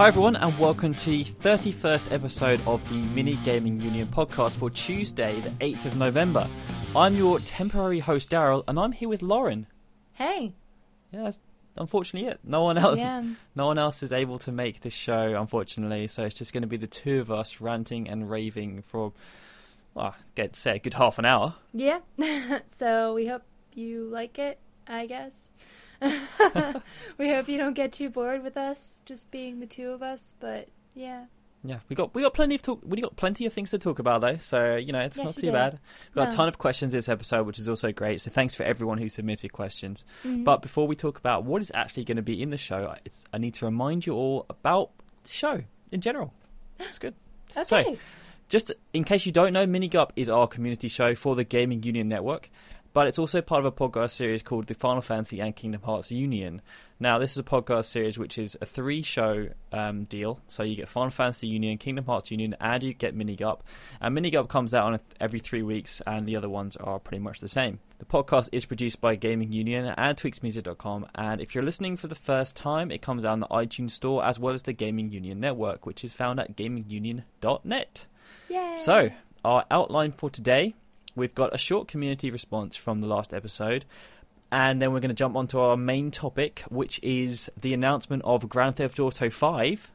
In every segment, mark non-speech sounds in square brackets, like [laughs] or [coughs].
Hi, everyone, and welcome to the 31st episode of the Mini Gaming Union podcast for Tuesday, the 8th of November. I'm your temporary host, Daryl, and I'm here with Lauren. Hey. Yeah, that's unfortunately it. No one else, Yeah. no one else is able to make this show, unfortunately. So it's just going to be the two of us ranting and raving for, well, get say a good half an hour. Yeah. [laughs] so we hope you like it, I guess. [laughs] we hope you don't get too bored with us just being the two of us, but yeah. Yeah, we got we got plenty of talk. We got plenty of things to talk about though, so you know it's Yes, not too did. bad. We've got a ton of questions this episode, which is also great. So thanks for everyone who submitted questions. Mhm. But before we talk about what is actually going to be in the show, it's I need to remind you all about the show in general. It's good. okay. so- Just in case you don't know, Minigup is our community show for the Gaming Union Network, but it's also part of a podcast series called the Final Fantasy and Kingdom Hearts Union. Now, this is a podcast series which is a three show um, deal. So you get Final Fantasy Union, Kingdom Hearts Union, and you get Minigup. And Minigup comes out on a, every three weeks, and the other ones are pretty much the same. The podcast is produced by Gaming Union and TweaksMusic.com, and if you're listening for the first time, it comes out on the iTunes Store as well as the Gaming Union Network, which is found at gamingunion.net. Yay. So, our outline for today we've got a short community response from the last episode, and then we're going to jump onto our main topic, which is the announcement of Grand Theft Auto 5.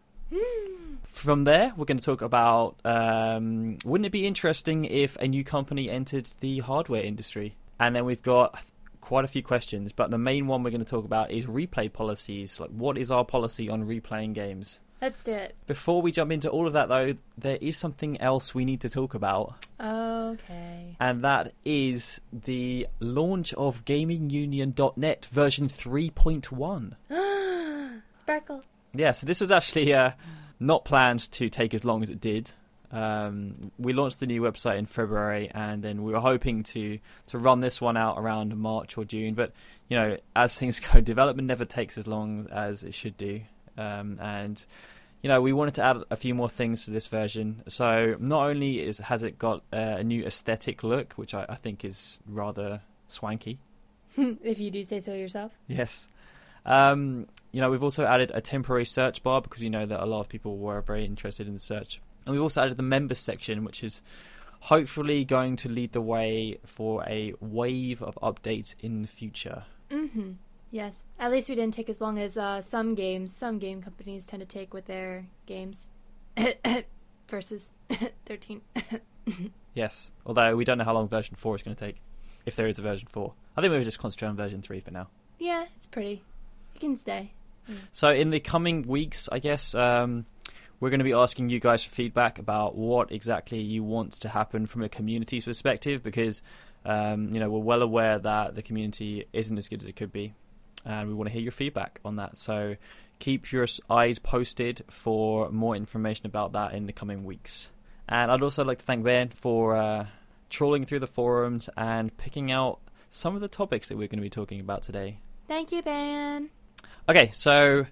From there, we're going to talk about um, wouldn't it be interesting if a new company entered the hardware industry? And then we've got quite a few questions, but the main one we're going to talk about is replay policies. Like, what is our policy on replaying games? Let's do it. Before we jump into all of that, though, there is something else we need to talk about, Okay. and that is the launch of GamingUnion.net version 3.1. [gasps] Sparkle. Yeah, so this was actually uh, not planned to take as long as it did. Um, we launched the new website in February, and then we were hoping to to run this one out around March or June. But you know, as things [laughs] go, development never takes as long as it should do. Um, and you know, we wanted to add a few more things to this version. So not only is has it got uh, a new aesthetic look, which I, I think is rather swanky. [laughs] if you do say so yourself. Yes. Um, you know, we've also added a temporary search bar because we know that a lot of people were very interested in the search. And we've also added the members section, which is hopefully going to lead the way for a wave of updates in the future. Mm-hmm. Yes. At least we didn't take as long as uh, some games, some game companies tend to take with their games. [coughs] Versus [coughs] 13. [coughs] Yes. Although we don't know how long version 4 is going to take, if there is a version 4. I think we'll just concentrate on version 3 for now. yeah, it's pretty. You can stay. So in the coming weeks, I guess um, we're going to be asking you guys for feedback about what exactly you want to happen from a community's perspective, because um, you know we're well aware that the community isn't as good as it could be, and we want to hear your feedback on that. So keep your eyes posted for more information about that in the coming weeks. And I'd also like to thank Ben for uh, trawling through the forums and picking out some of the topics that we're going to be talking about today. Thank you, Ben. Okay, so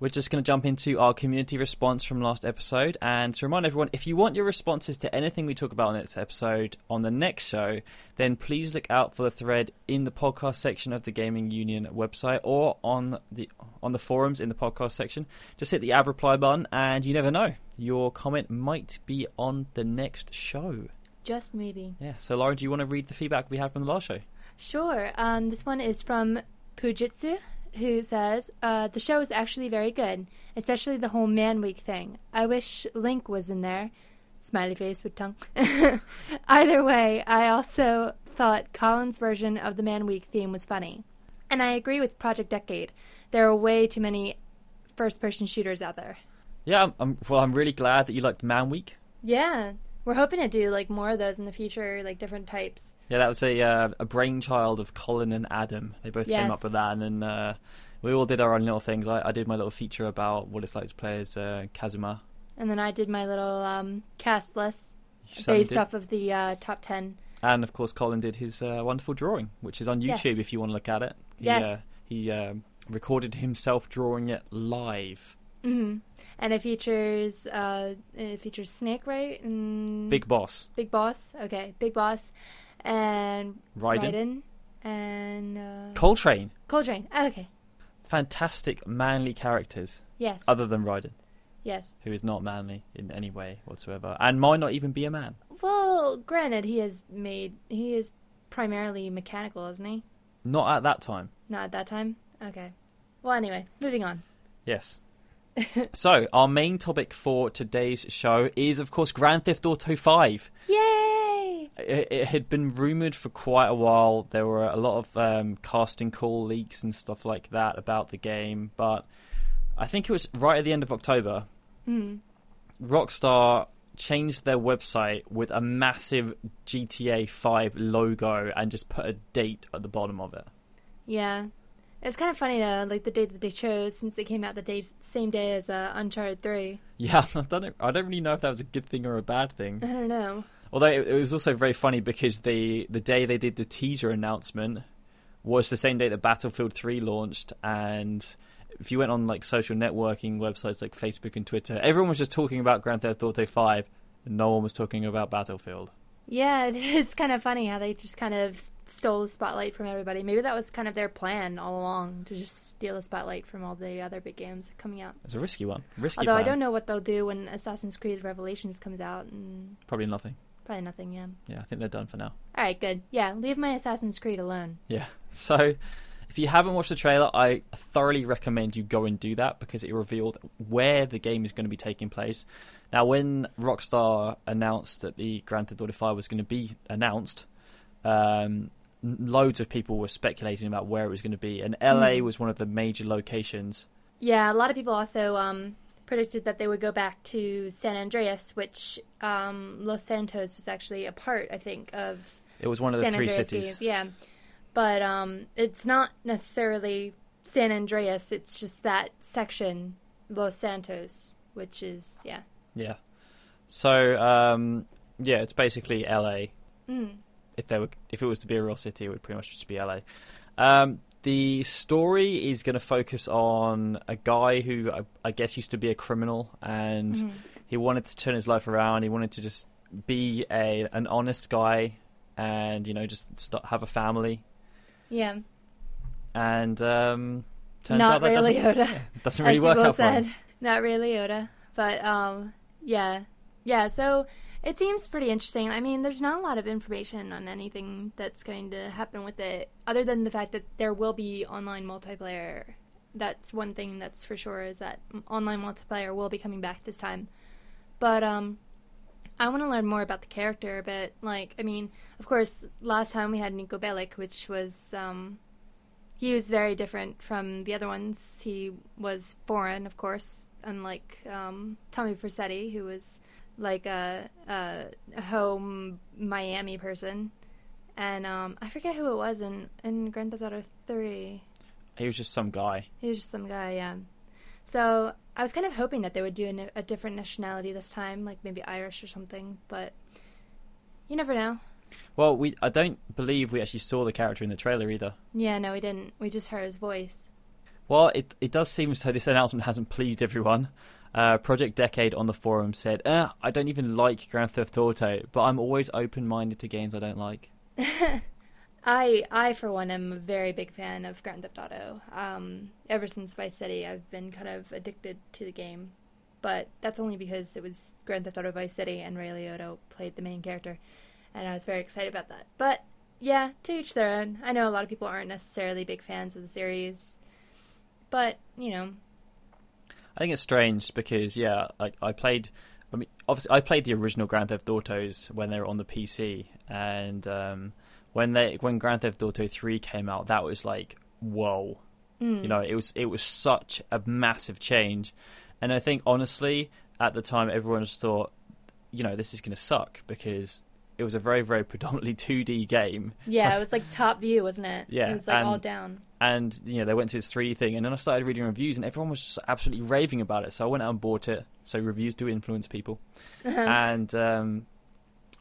we're just going to jump into our community response from last episode. And to remind everyone, if you want your responses to anything we talk about in this episode on the next show, then please look out for the thread in the podcast section of the Gaming Union website or on the on the forums in the podcast section. Just hit the add reply button, and you never know, your comment might be on the next show. Just maybe. Yeah. So, Lauren, do you want to read the feedback we had from the last show? Sure. Um, this one is from Pujitsu, who says, uh, The show is actually very good, especially the whole Man Week thing. I wish Link was in there. Smiley face with tongue. [laughs] Either way, I also thought Colin's version of the Man Week theme was funny. And I agree with Project Decade. There are way too many first person shooters out there. Yeah. I'm, I'm, well, I'm really glad that you liked Man Week. Yeah. We're hoping to do like more of those in the future, like different types. Yeah, that was a uh, a brainchild of Colin and Adam. They both came up with that, and then uh, we all did our own little things. I, I did my little feature about what it's like to play as uh, Kazuma. And then I did my little um, cast list based did. off of the uh, top 10. And of course, Colin did his uh, wonderful drawing, which is on Yes. YouTube if you want to look at it. He, Yes. uh, he um recorded himself drawing it live. Hmm And it features uh, it features Snake, right? And Big Boss, Big Boss. Okay, Big Boss, and Raiden, Raiden, and uh, Coltrane. Coltrane. Oh, okay. Fantastic manly characters, Yes. other than Raiden. Yes. who is not manly in any way whatsoever, and might not even be a man. Well, granted, he is made. He is primarily mechanical, isn't he? Not at that time. Not at that time. Okay. Well, anyway, moving on. Yes. [laughs] so our main topic for today's show is, of course, Grand Theft Auto Five. Yay! It, it had been rumored for quite a while. There were a lot of um, casting call leaks and stuff like that about the game, but I think it was right at the end of October. Hmm. Rockstar changed their website with a massive GTA 5 logo and just put a date at the bottom of it. Yeah. It's kind of funny though, like the date that they chose, since they came out the day, same day as uh, Uncharted Three. Yeah, [laughs] I don't, I don't really know if that was a good thing or a bad thing. I don't know. Although it, it was also very funny because the the day they did the teaser announcement was the same day that Battlefield 3 launched and if you went on like social networking websites like Facebook and Twitter, everyone was just talking about Grand Theft Auto 5 and no one was talking about Battlefield. Yeah, [laughs] it is kind of funny how they just kind of stole the spotlight from everybody. Maybe that was kind of their plan all along to just steal the spotlight from all the other big games coming out. It's a risky one. Risky Although I don't know what they'll do when Assassin's Creed Revelations comes out, and Probably nothing. probably nothing. Yeah. Yeah, I think they're done for now. All right, good. Yeah, leave my Assassin's Creed alone. Yeah. [laughs] So, if you haven't watched the trailer, I thoroughly recommend you go and do that because it revealed where the game is going to be taking place. Now, when Rockstar announced that the Grand Theft Auto 5 was going to be announced, um, loads of people were speculating about where it was going to be, and LA Mm. was one of the major locations. Yeah, a lot of people also um, predicted that they would go back to San Andreas, which um, Los Santos was actually a part, I think, of It was one of the San three Andreas cities. games. Yeah, but um, it's not necessarily San Andreas. It's just that section, Los Santos, which is yeah. Yeah. So, um, yeah, it's basically LA. Mm. If there were if it was to be a real city, it would pretty much just be LA. Um, the story is going to focus on a guy who I, I guess used to be a criminal, and Mhm. he wanted to turn his life around. He wanted to just be a an honest guy, and you know just start, have a family. Yeah, And um, turns not out that Ray doesn't, Liotta. [laughs] doesn't really as work out for said, him. not Ray Liotta. But um, yeah, yeah. So it seems pretty interesting. I mean, there's not a lot of information on anything that's going to happen with it, other than the fact that there will be online multiplayer. That's one thing that's for sure is that online multiplayer will be coming back this time. But um, I want to learn more about the character. But like, I mean, of course, last time we had Niko Bellic, which was um, he was very different from the other ones. He was foreign, of course, unlike um, Tommy Vercetti, who was like a, a, home Miami person. And um, I forget who it was in, in Grand Theft Auto 3. He was just some guy. He was just some guy, yeah. So I was kind of hoping that they would do a, a different nationality this time, like maybe Irish or something, but you never know. Well, we I don't believe we actually saw the character in the trailer either. Yeah, no, we didn't. We just heard his voice. Well, it it does seem so. This announcement hasn't pleased everyone. Uh, Project Decade on the forum said, eh, "I don't even like Grand Theft Auto, but I'm always open-minded to games I don't like." [laughs] I, I for one, am a very big fan of Grand Theft Auto. Um, ever since Vice City, I've been kind of addicted to the game, but that's only because it was Grand Theft Auto Vice City and Ray Liotta played the main character, and I was very excited about that. But yeah, to each their own. I know a lot of people aren't necessarily big fans of the series, but you know, think it's strange because yeah, like I played. I mean, obviously, I played the original Grand Theft Autos when they were on the PC, and um, when they when Grand Theft Auto Three came out, that was like whoa. mm, You know, it was it was such a massive change, and I think honestly, at the time, everyone just thought, you know, this is going to suck because it was a very very [laughs] predominantly 2D game, yeah, it was like top view, wasn't it? Yeah, it was like and- all down. and you know they went to this 3D thing, and then I started reading reviews, and everyone was just absolutely raving about it. So I went out and bought it. So reviews do influence people, [laughs] and um,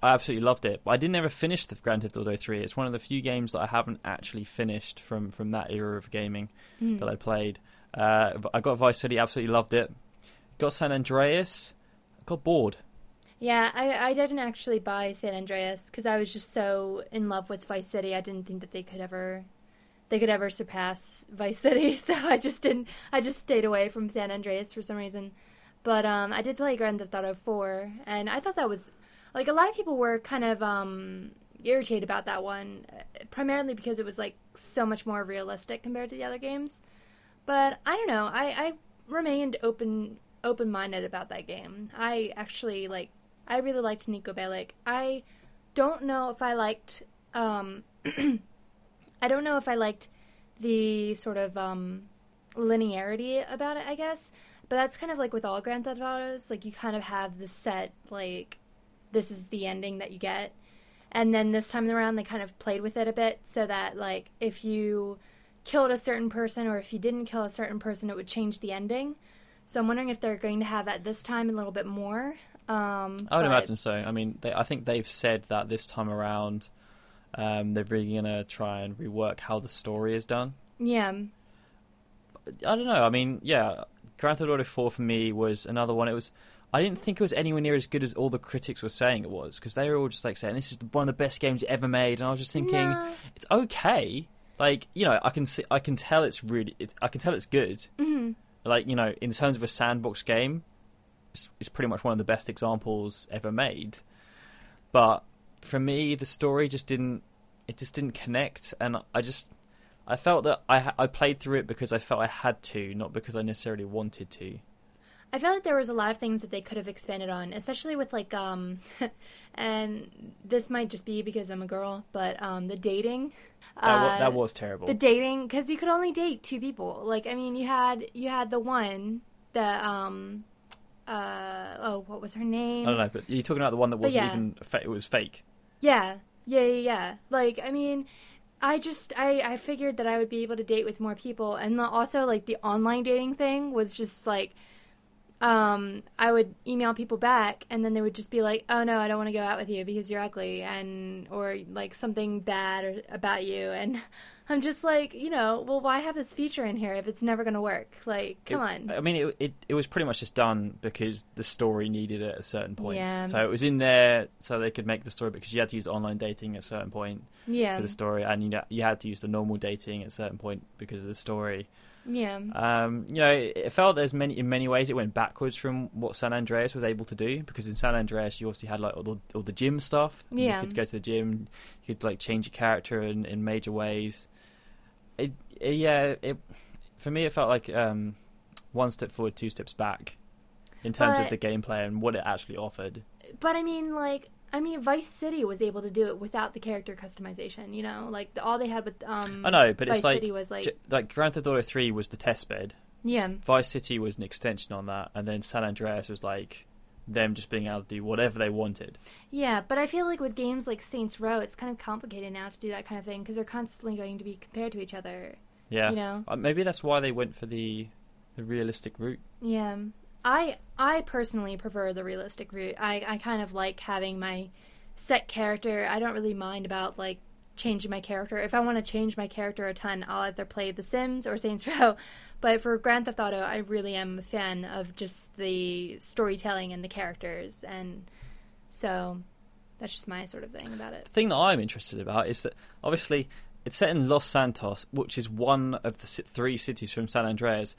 I absolutely loved it. But I didn't ever finish the Grand Theft Auto 3. It's one of the few games that I haven't actually finished from from that era of gaming. Mm. that I played. Uh, I got Vice City, absolutely loved it. Got San Andreas, got bored. Yeah, I, I didn't actually buy San Andreas because I was just so in love with Vice City. I didn't think that they could ever they could ever surpass Vice City, [laughs] so I just didn't. I just stayed away from San Andreas for some reason. But um, I did play Grand Theft Auto 4, and I thought that was like a lot of people were kind of um, irritated about that one, uh, primarily because it was like so much more realistic compared to the other games. But I don't know. I, I remained open open minded about that game. I actually like. I really liked Niko Bellic. I don't know if I liked. Um, [clears throat] I don't know if I liked the sort of um, linearity about it. I guess, but that's kind of like with all Grand Theft Autos. Like you kind of have the set like this is the ending that you get, and then this time around they kind of played with it a bit so that like if you killed a certain person or if you didn't kill a certain person, it would change the ending. So I'm wondering if they're going to have that this time a little bit more. Um, I would but- imagine so. I mean, they, I think they've said that this time around, um, they're really gonna try and rework how the story is done. Yeah, I don't know. I mean, yeah, Grand Theft Auto 4 for me was another one. It was. I didn't think it was anywhere near as good as all the critics were saying it was because they were all just like saying this is one of the best games ever made, and I was just thinking Nah. it's okay. Like you know, I can see, I can tell it's really, it's, I can tell it's good. Mhm. Like you know, in terms of a sandbox game, it's, it's pretty much one of the best examples ever made. But for me, the story just didn't, it just didn't connect, and I just, I felt that I I played through it because I felt I had to, not because I necessarily wanted to. I felt like there was a lot of things that they could have expanded on, especially with like um, [laughs] and this might just be because I'm a girl, but um, the dating. That, wa- uh, that was terrible. the dating because you could only date two people. Like I mean, you had you had the one that um, uh oh, what was her name? I don't know, but you're talking about the one that wasn't yeah. even, fa- it was fake. Yeah, yeah, yeah, yeah. Like, I mean, I just I I figured that I would be able to date with more people, and also like the online dating thing was just like, um, I would email people back, and then they would just be like, "Oh no, I don't want to go out with you because you're ugly," and or like something bad or, about you, and [laughs] I'm just like, you know, well, why have this feature in here if it's never gonna work? Like, come It- on. I mean, it, it it was pretty much just done because the story needed it at a certain point. Yeah. So it was in there so they could make the story because you had to use online dating at a certain point yeah, for the story, and you know, you had to use the normal dating at a certain point because of the story. yeah, Um, you know, it, it felt there's many in many ways it went backwards from what San Andreas was able to do because in San Andreas you obviously had like all the, all the gym stuff. Yeah. you could go to the gym, you could like change your character in, in major ways. It, it yeah, it for me it felt like um, one step forward, two steps back in terms But- of the gameplay and what it actually offered. But I mean, like, I mean, Vice City was able to do it without the character customization. You know, like the, all they had with um. I know, but Vice it's like City was like, j- like Grand Theft Auto Three was the test bed. yeah, Vice City was an extension on that, and then San Andreas was like them just being able to do whatever they wanted. yeah. But I feel like with games like Saints Row, it's kind of complicated now to do that kind of thing because they're constantly going to be compared to each other. Yeah, You know, Uh, maybe that's why they went for the the realistic route. yeah. I I personally prefer the realistic route. I I kind of like having my set character. I don't really mind about like changing my character. If I want to change my character a ton, I'll either play The Sims or Saints [laughs] Row. But for Grand Theft Auto, I really am a fan of just the storytelling and the characters, and so that's just my sort of thing about it. The thing that I'm interested about is that obviously it's set in Los Santos, which is one of the three cities from San Andreas,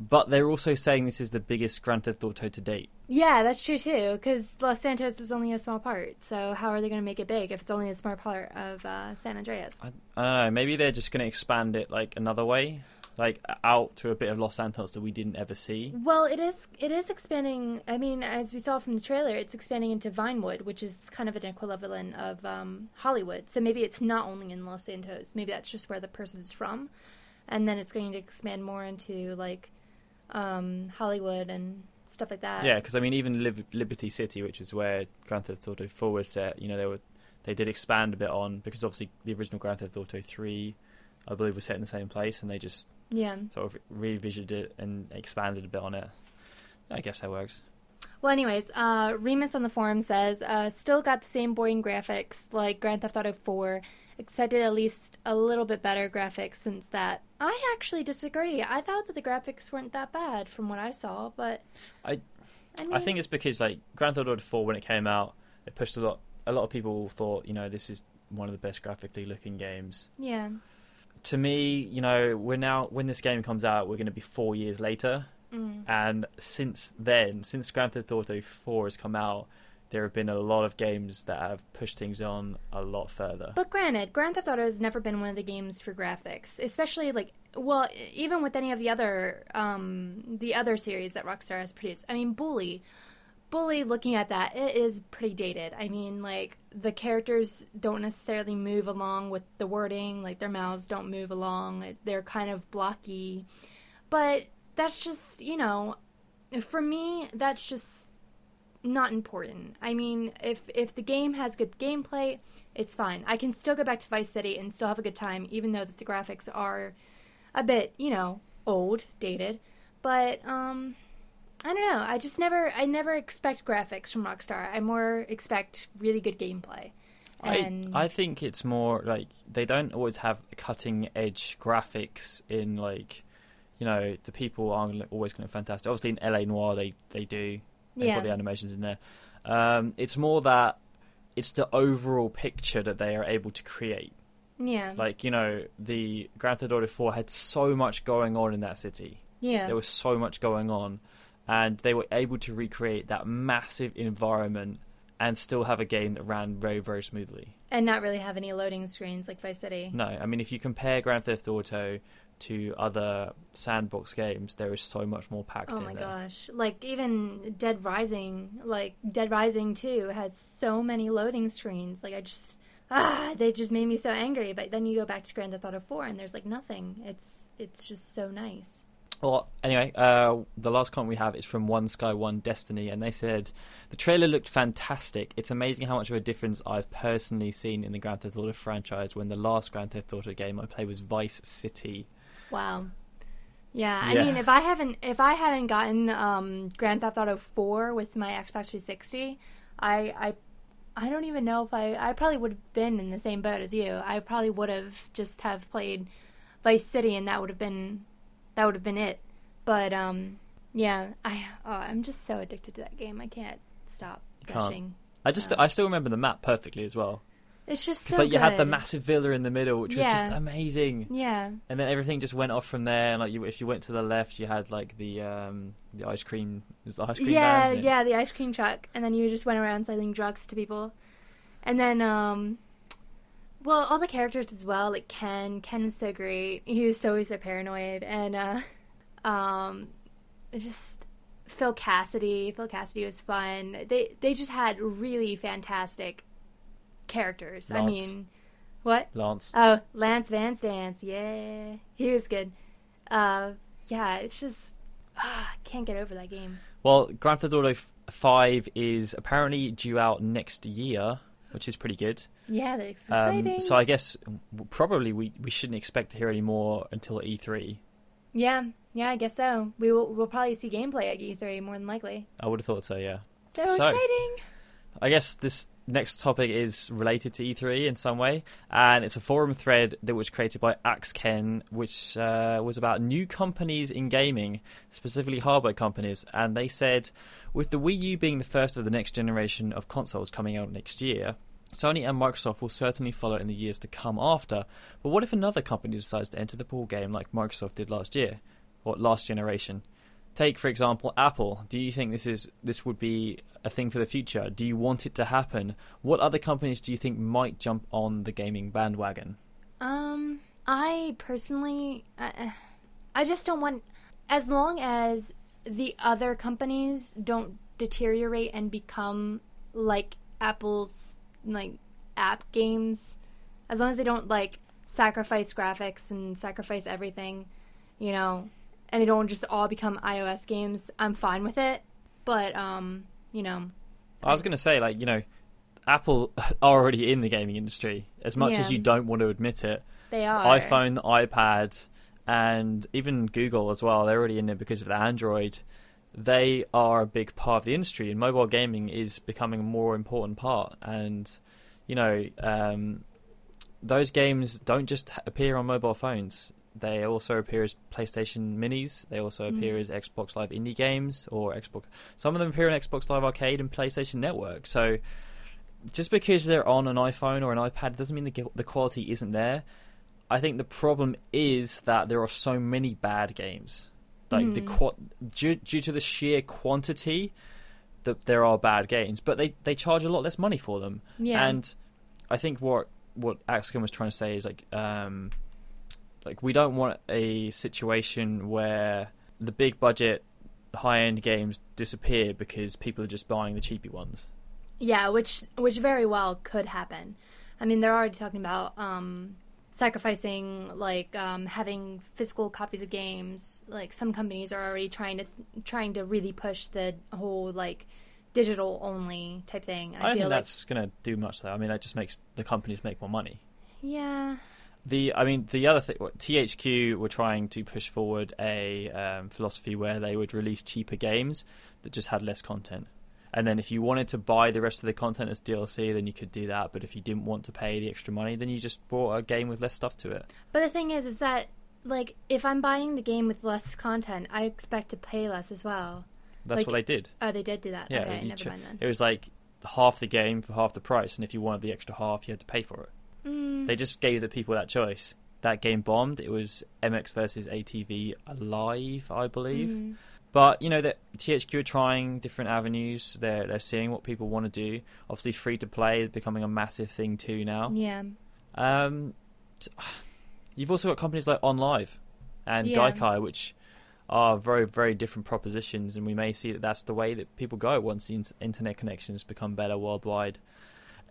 but they're also saying this is the biggest Grand Theft Auto to date. Yeah, that's true too. Because Los Santos was only a small part, so how are they going to make it big if it's only a small part of uh, San Andreas? I, I don't know. Maybe they're just going to expand it like another way, like out to a bit of Los Santos that we didn't ever see. Well, it is it is expanding. I mean, as we saw from the trailer, it's expanding into Vinewood, which is kind of an equivalent of um, Hollywood. So maybe it's not only in Los Santos. Maybe that's just where the person's from, and then it's going to expand more into like um, Hollywood and stuff like that. Yeah, because I mean, even Lib- Liberty City, which is where Grand Theft Auto 4 was set, you know, they were they did expand a bit on because obviously the original Grand Theft Auto 3, I believe, was set in the same place, and they just yeah. sort of revisited it and expanded a bit on it. I guess that works. Well, anyways, uh, Remus on the forum says, uh, still got the same boring graphics like Grand Theft Auto 4. Expected at least a little bit better graphics since that. I actually disagree. I thought that the graphics weren't that bad from what I saw, but I- I, mean, I think it's because like Grand Theft Auto 4 when it came out, it pushed a lot. A lot of people thought, you know, this is one of the best graphically looking games. yeah, To me, you know, we're now when this game comes out, we're going to be four years later, Mm. And since then, since Grand Theft Auto 4 has come out, there have been a lot of games that have pushed things on a lot further. But granted, Grand Theft Auto has never been one of the games for graphics, especially like well, even with any of the other um, the other series that Rockstar has produced. I mean, Bully, Bully. Looking at that, it is pretty dated. I mean, like the characters don't necessarily move along with the wording, like their mouths don't move along. They're kind of blocky, but that's just you know, for me, that's just not important. I mean, if if the game has good gameplay, it's fine. I can still go back to Vice City and still have a good time, even though that the graphics are a bit, you know, old, dated. But um, I don't know. I just never, I never expect graphics from Rockstar. I more expect really good gameplay. And I I think it's more like they don't always have cutting edge graphics in like you know the people aren't always going to be fantastic. Obviously in LA Noire they they do they've yeah, got the animations in there. Um, it's more that it's the overall picture that they are able to create. yeah, Like you know the Grand Theft Auto 4 had so much going on in that city. yeah, There was so much going on, and they were able to recreate that massive environment and still have a game that ran very very smoothly. and not really have any loading screens like Vice City. No, I mean if you compare Grand Theft Auto to other sandbox games, there is so much more packed Oh in my there. gosh! Like even Dead Rising, like Dead Rising Two, has so many loading screens. Like I just ah, they just made me so angry. But then you go back to Grand Theft Auto Four, and there's like nothing. It's it's just so nice. Well, anyway, uh, the last comment we have is from One Sky One Destiny, and they said the trailer looked fantastic. It's amazing how much of a difference I've personally seen in the Grand Theft Auto franchise. When the last Grand Theft Auto game I played was Vice City. Wow. Yeah, I Yeah. mean, if I haven't, if I hadn't gotten um, Grand Theft Auto Four with my Xbox 360, I, I, I don't even know if I, I probably would have been in the same boat as you. I probably would have just have played Vice City, and that would have been, that would have been it. But um, yeah, I, oh, I'm just so addicted to that game. I can't stop gushing. I just Yeah. I still remember the map perfectly as well It's just so like you had the massive villa in the middle, which was just amazing. Yeah, And then everything just went off from there. And like you, if you went to the left, you had like the um the ice cream. Was the ice cream yeah, yeah, the ice cream truck, and then you just went around selling drugs to people, and then um, well, all the characters as well, like Ken. Ken is so great. He was so so paranoid, and uh, um, just Phil Cassidy. Phil Cassidy was fun. They they just had really fantastic characters. I mean, what? Lance. Oh, Lance Van Stance. Yeah, he was good. Uh, yeah, it's just ah, can't get over that game. Well, Grand Theft Auto Five is apparently due out next year, which is pretty good. Yeah, that's Um, exciting. so I guess probably we, we shouldn't expect to hear any more until E E3. yeah, yeah, I guess so. We will we'll probably see gameplay at E3 more than likely. I would have thought so. Yeah. So, So- exciting! I guess this next topic is related to E3 in some way, and it's a forum thread that was created by AxeKen, which uh, was about new companies in gaming, specifically hardware companies. And they said, with the Wii U being the first of the next generation of consoles coming out next year, Sony and Microsoft will certainly follow in the years to come after. But what if another company decides to enter the pool game like Microsoft did last year, or last generation? Take for example Apple. Do you think this is this would be a thing for the future? Do you want it to happen? What other companies do you think might jump on the gaming bandwagon? Um, I personally, I, I just don't want. As long as the other companies don't deteriorate and become like Apple's like app games, as long as they don't like sacrifice graphics and sacrifice everything, you know, and they don't just all become iOS games, I'm fine with it. But um, you know, I was going to say, like you know, Apple [laughs] are already in the gaming industry. As much as you don't want to admit it, they are iPhone, iPad, and even Google as well. They're already in there because of the Android. They are a big part of the industry, and mobile gaming is becoming a more important part. And you know, um, those games don't just appear on mobile phones. They also appear as PlayStation Minis. They also appear Mhm. as Xbox Live indie games or Xbox. Some of them appear on Xbox Live Arcade and PlayStation Network. So just because they're on an iPhone or an iPad doesn't mean the the quality isn't there. I think the problem is that there are so many bad games. Like the Mhm. qu- due, due to the sheer quantity that there are bad games, but they they charge a lot less money for them. Yeah. And I think what what Axcom was trying to say is like um like we don't want a situation where the big budget high end games disappear because people are just buying the cheapy ones. Yeah, which which very well could happen. I mean, they're already talking about um, sacrificing like um, having physical copies of games. Like some companies are already trying to trying to really push the whole like digital only type thing. I, don't feel think like that's going to do much though. I mean, that just makes the companies make more money. yeah, The I mean the other thing, THQ were trying to push forward a um, philosophy where they would release cheaper games that just had less content. And then if you wanted to buy the rest of the content as DLC, then you could do that. But if you didn't want to pay the extra money, then you just bought a game with less stuff to it. but the thing is, is that like if I'm buying the game with less content, I expect to pay less as well. That's Like- what they did. Oh, they did do that. Yeah, okay, never ch- mind then. It was like half the game for half the price, and if you wanted the extra half, you had to pay for it. Mm, They just gave the people that choice. That game bombed. It was MX versus ATV Alive, I believe. mm, But you know that THQ are trying different avenues. They're they're seeing what people want to do. Obviously, free to play is becoming a massive thing too now. yeah. Um, [sighs] you've also got companies like OnLive and Yeah. Gaikai, which are very very different propositions, and we may see that that's the way that people go once the in- internet connections become better worldwide.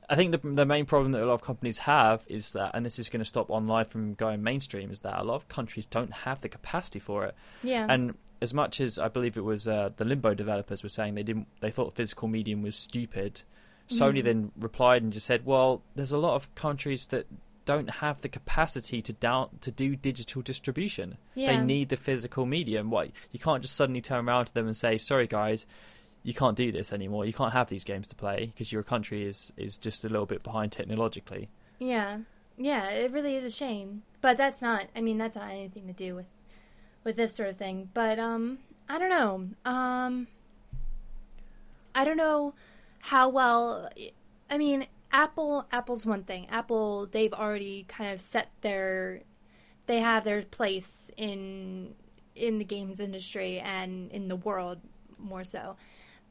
I think the the main problem that a lot of companies have is that, and this is going to stop online from going mainstream, is that a lot of countries don't have the capacity for it. Yeah. And as much as I believe it was uh, the Limbo developers were saying they didn't, they thought physical medium was stupid. Sony Mhm. then replied and just said, "Well, there's a lot of countries that don't have the capacity to down to do digital distribution. yeah. They need the physical medium. Why you can't just suddenly turn around to them and say, "Sorry, guys." You can't do this anymore. You can't have these games to play because your country is, is just a little bit behind technologically. Yeah, yeah, it really is a shame. But that's not. I mean, that's not anything to do with with this sort of thing. But um, I don't know. Um, I don't know how well. I mean, Apple. Apple's one thing. Apple. They've already kind of set their. They have their place in in the games industry and in the world more so.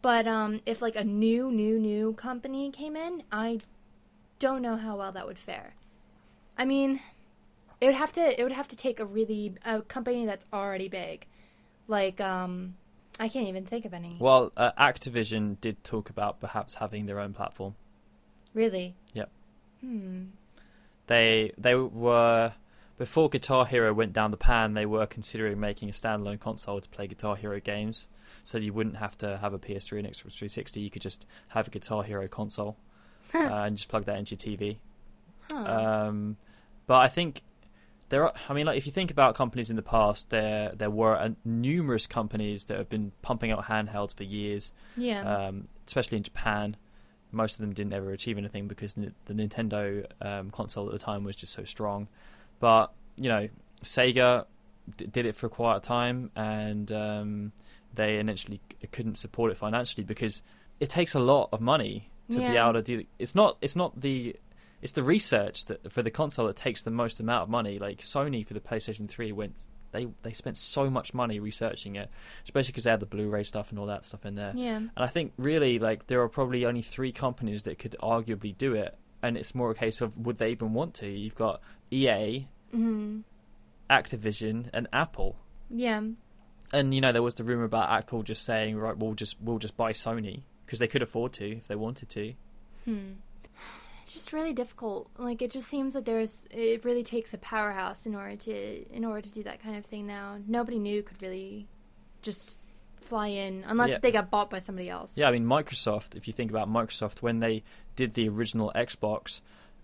But um, if like a new, new, new company came in, I don't know how well that would fare. I mean, it would have to it would have to take a really a company that's already big, like um, I can't even think of any. Well, uh, Activision did talk about perhaps having their own platform. Really? Yep. Hmm. they they were before Guitar Hero went down the pan. They were considering making a standalone console to play Guitar Hero games, so you wouldn't have to have a PS3 and Xbox 360. You could just have a Guitar Hero console [laughs] uh, and just plug that into your TV. Huh. Um, but I think there are. I mean, like if you think about companies in the past, there there were uh, numerous companies that have been pumping out handhelds for years yeah. um, especially in Japan. Most of them didn't ever achieve anything because n- the Nintendo um, console at the time was just so strong. But you know, Sega d- did it for quite a time, and um, they initially couldn't support it financially because it takes a lot of money to be able to do. It's not. It's not the. It's the research that for the console that takes the most amount of money. Like Sony for the PlayStation Three went. They they spent so much money researching it, especially because they had the Blu-ray stuff and all that stuff in there. yeah. And I think really like there are probably only three companies that could arguably do it, and it's more a case of would they even want to? You've got EA, hmm Activision, and Apple. Yeah. And you know there was the rumor about Apple just saying right, we'll just we'll just buy Sony because they could afford to if they wanted to. Hmm. It's just really difficult. Like it just seems that there's it really takes a powerhouse in order to in order to do that kind of thing now. Nobody new could really just fly in unless Yeah. they got bought by somebody else. Yeah, I mean Microsoft. If you think about Microsoft, when they did the original Xbox,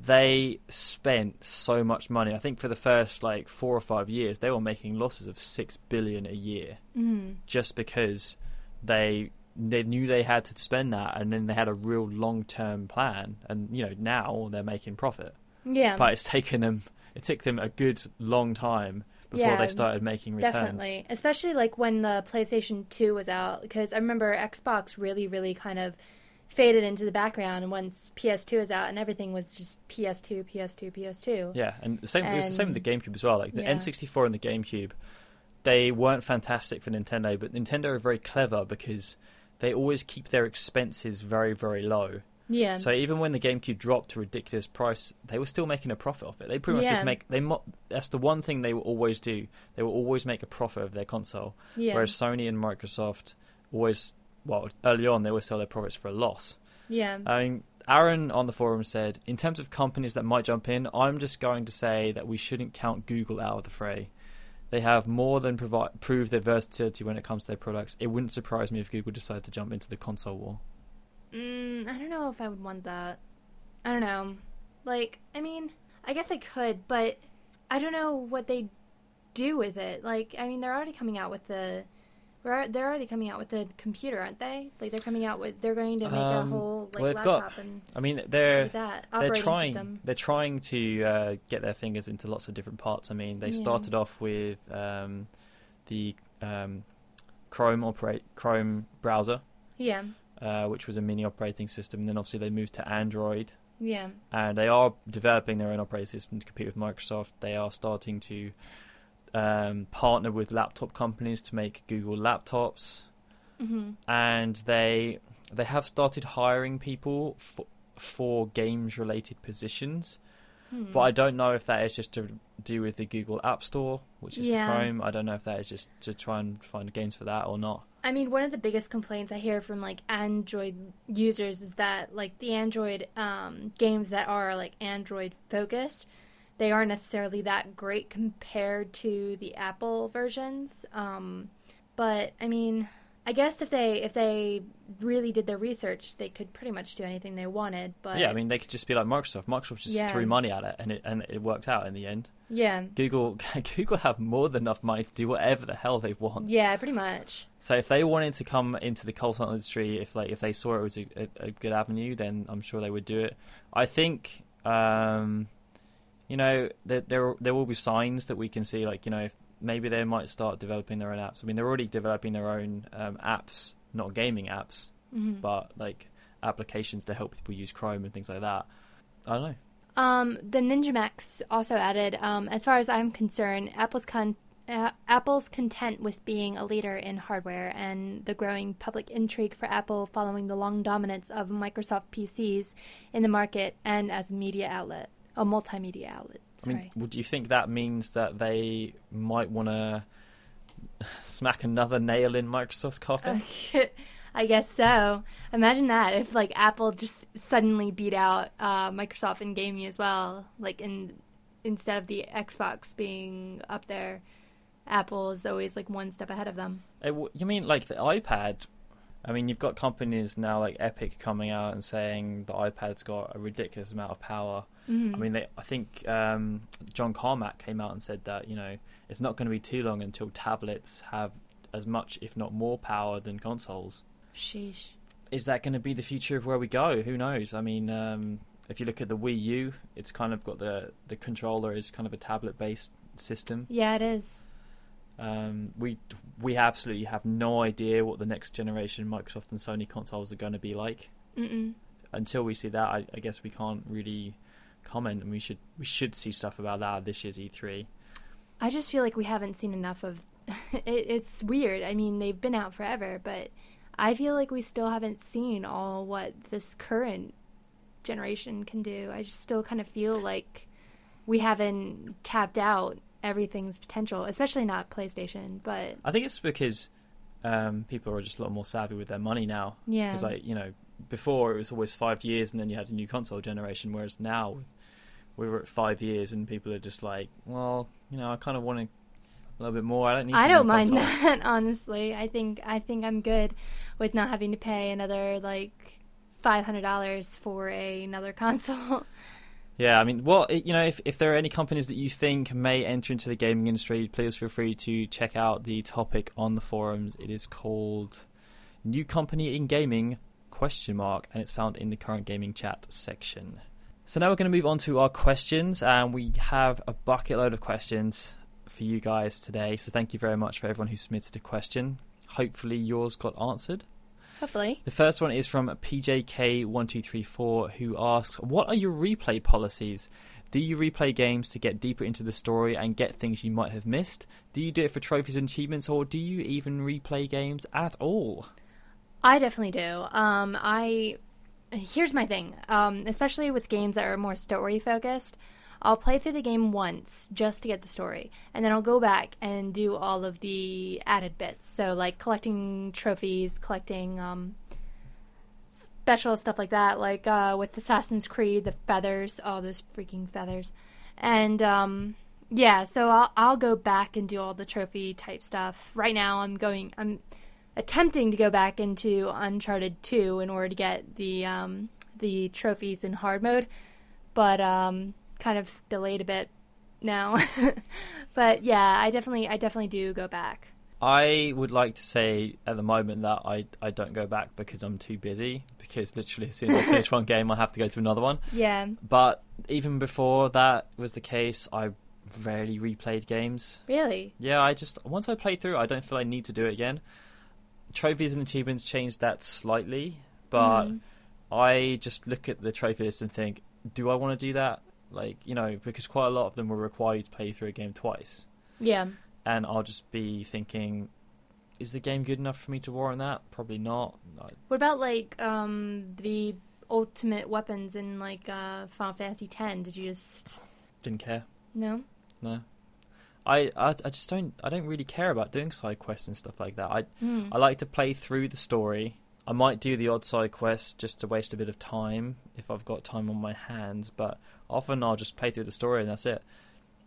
they spent so much money. I think for the first like four or five years, they were making losses of six billion a year. Mm. just because they they knew they had to spend that and then they had a real long term plan and you know now they're making profit Yeah. but it's taken them it took them a good long time before Yeah, they started making returns Definitely, especially like when the PlayStation 2 was out, because I remember Xbox really, really kind of faded into the background, once PS2 was out, and everything was just PS2, PS2, PS2. yeah and the same it was the same with the GameCube as well like the Yeah. N64 and the GameCube they weren't fantastic for Nintendo, but Nintendo are very clever because they always keep their expenses very, very low. Yeah. So even when the GameCube dropped to a ridiculous price, they were still making a profit off it. They pretty much Yeah. just make they. Mo- that's the one thing they will always do. They will always make a profit of their console. yeah. Whereas Sony and Microsoft always, well, early on they would sell their profits for a loss. yeah. I mean, Aaron on the forum said, in terms of companies that might jump in, I'm just going to say that we shouldn't count Google out of the fray. They have more than provi- proved their versatility when it comes to their products. It wouldn't surprise me if Google decided to jump into the console war. Mm, I don't know if I would want that. I don't know. Like, I mean, I guess I could, but I don't know what they do with it. Like, I mean, they're already coming out with the. We're- They're already coming out with the computer, aren't they? Like they're coming out with. They're going to make Um, a whole like well, they've got. I mean, they're. like that they're trying system. they're trying to uh, get their fingers into lots of different parts. I mean, they Yeah. started off with um, the um, Chrome operate Chrome browser, Yeah, uh, which was a mini operating system, and then obviously they moved to Android. yeah, and they are developing their own operating system to compete with Microsoft. They are starting to um, partner with laptop companies to make Google laptops, hmm and they they have started hiring people for, for games related positions. Hmm. But I don't know if that is just to do with the Google App Store, which is Yeah. Chrome. I don't know if that is just to try and find games for that or not. I mean, one of the biggest complaints I hear from like Android users is that like the Android um, games that are like Android focused, they aren't necessarily that great compared to the Apple versions. Um, but I mean, I guess if they if they really did their research, they could pretty much do anything they wanted. But yeah, I mean they could just be like Microsoft. Microsoft just Yeah. threw money at it, and it and it worked out in the end. yeah, Google [laughs] Google have more than enough money to do whatever the hell they want. yeah, pretty much. So if they wanted to come into the console industry, if like if they saw it was a, a, a good avenue, then I'm sure they would do it. I think, um, you know, there, there there will be signs that we can see, like you know, if maybe they might start developing their own apps. I mean, they're already developing their own um, apps, not gaming apps, hmm but like applications to help people use Chrome and things like that. I don't know. Um, the Ninja Max also added, um, as far as I'm concerned, Apple's con- uh, Apple's content with being a leader in hardware and the growing public intrigue for Apple following the long dominance of Microsoft PCs in the market and as a media outlet, a multimedia outlet. I mean, Sorry. would you think that means that they might want to [laughs] smack another nail in Microsoft's coffin? I guess so. Imagine that if like Apple just suddenly beat out uh, Microsoft in gaming as well. Like in instead of the Xbox being up there, Apple is always like one step ahead of them. W- You mean like the iPad? I mean, you've got companies now like Epic coming out and saying the iPad's got a ridiculous amount of power. Mhm. I mean, they, I think um, John Carmack came out and said that you know it's not going to be too long until tablets have as much, if not more, power than consoles. sheesh. Is that going to be the future of where we go? Who knows? I mean, um, if you look at the Wii U, it's kind of got the the controller is kind of a tablet based system. Yeah, it is. Um, we we absolutely have no idea what the next generation Microsoft and Sony consoles are going to be like. Mm-mm. Until we see that, I, I guess we can't really comment, and we should we should see stuff about that this year's E E3. I just feel like we haven't seen enough of. [laughs] it, it's weird. I mean, they've been out forever, but I feel like we still haven't seen all what this current generation can do. I just still kind of feel like we haven't tapped out everything's potential, especially not PlayStation. But I think it's because um, people are just a lot more savvy with their money now. yeah, Because like you know, before it was always five years, and then you had a new console generation. Whereas now, we were at five years, and people are just like, well, you know, I kind of want to a little bit more. I don't need. I don't mind console." that [laughs] honestly. I think I think I'm good with not having to pay another like five hundred dollars for a, another [laughs] console. Yeah, I mean, well, you know, if if there are any companies that you think may enter into the gaming industry, please feel free to check out the topic on the forums. It is called "New Company in Gaming?" Question mark, and it's found in the current gaming chat section. So now we're going to move on to our questions, and we have a bucket load of questions for you guys today. So thank you very much for everyone who submitted a question. Hopefully, yours got answered. Hopefully. The first one is from PJK1234 who asks, What are your replay policies? Do you replay games to get deeper into the story and get things you might have missed? Do you do it for trophies and achievements, or do you even replay games at all? I definitely do. Um, I here's my thing, um, especially with games that are more story focused. I'll play through the game once just to get the story, and then I'll go back and do all of the added bits. So, like collecting trophies, collecting um, special stuff like that, like uh, with Assassin's Creed, the feathers, all those freaking feathers, and um, yeah. So I'll I'll go back and do all the trophy type stuff. Right now, I'm going. I'm attempting to go back into Uncharted 2 in order to get the um, the trophies in hard mode, but um, kind of delayed a bit now. [laughs] but yeah, I definitely I definitely do go back. I would like to say at the moment that I, I don't go back because I'm too busy. Because literally, as soon as I finish one game, I have to go to another one. Yeah. But even before that was the case, I rarely replayed games. Really? Yeah, I just once I play through, I don't feel I need to do it again. Trophies and achievements change that slightly, but Mhm. I just look at the trophies and think, do I want to do that? Like, you know, because quite a lot of them will require you to play through a game twice. Yeah. And I'll just be thinking, is the game good enough for me to warrant that? Probably not. What about like um, the ultimate weapons in like uh, Final Fantasy X? Did you just didn't care. no? No. I, I, I just don't I don't really care about doing side quests and stuff like that. I Hmm. I like to play through the story. I might do the odd side quest just to waste a bit of time if I've got time on my hands, but often I'll just play through the story and that's it.